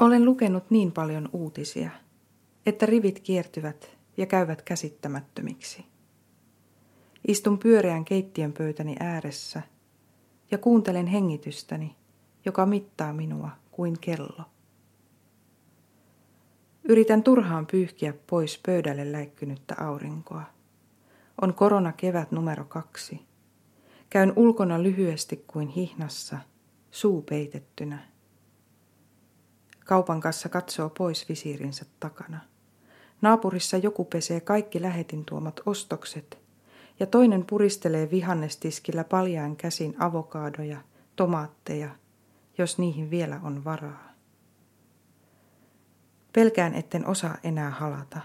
Olen lukenut niin paljon uutisia, että rivit kiertyvät ja käyvät käsittämättömiksi. Istun pyöreän keittiön pöytäni ääressä ja kuuntelen hengitystäni, joka mittaa minua kuin kello. Yritän turhaan pyyhkiä pois pöydälle läikkynyttä aurinkoa. On korona kevät numero kaksi. Käyn ulkona lyhyesti kuin hihnassa, suu peitettynä. Kaupan kassa katsoo pois visiirinsä takana. Naapurissa joku pesee kaikki lähetin tuomat ostokset ja toinen puristelee vihannestiskillä paljaan käsin avokaadoja, tomaatteja, jos niihin vielä on varaa. Pelkään, etten osaa enää halata.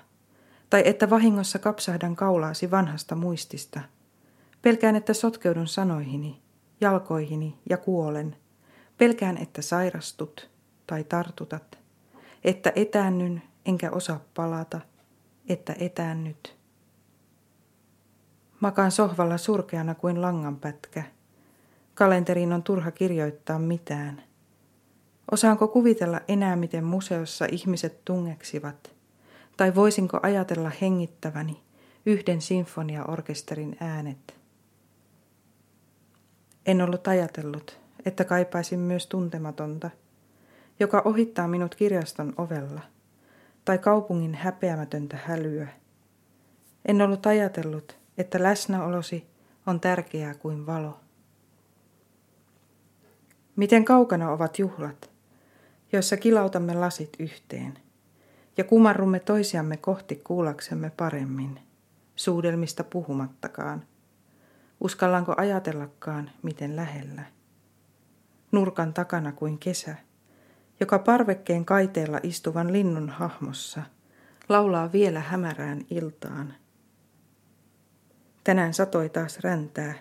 Tai että vahingossa kapsahdan kaulaasi vanhasta muistista. Pelkään, että sotkeudun sanoihini, jalkoihini ja kuolen. Pelkään, että sairastut tai tartutat. Että etäännyn enkä osaa palata. Että etäännyt. Makaan sohvalla surkeana kuin langanpätkä. Kalenteriin on turha kirjoittaa mitään – Osaanko kuvitella enää, miten museossa ihmiset tungeksivat? Tai voisinko ajatella hengittäväni yhden sinfoniaorkesterin äänet? En ollut ajatellut, että kaipaisin myös tuntematonta, joka ohittaa minut kirjaston ovella, tai kaupungin häpeämätöntä hälyä. En ollut ajatellut, että läsnäolosi on tärkeää kuin valo. Miten kaukana ovat juhlat? joissa kilautamme lasit yhteen ja kumarrumme toisiamme kohti kuulaksemme paremmin, suudelmista puhumattakaan. Uskallanko ajatellakaan, miten lähellä? Nurkan takana kuin kesä, joka parvekkeen kaiteella istuvan linnun hahmossa laulaa vielä hämärään iltaan. Tänään satoi taas räntää,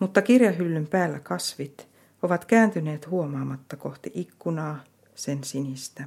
mutta kirjahyllyn päällä kasvit ovat kääntyneet huomaamatta kohti ikkunaa – sen sinistä.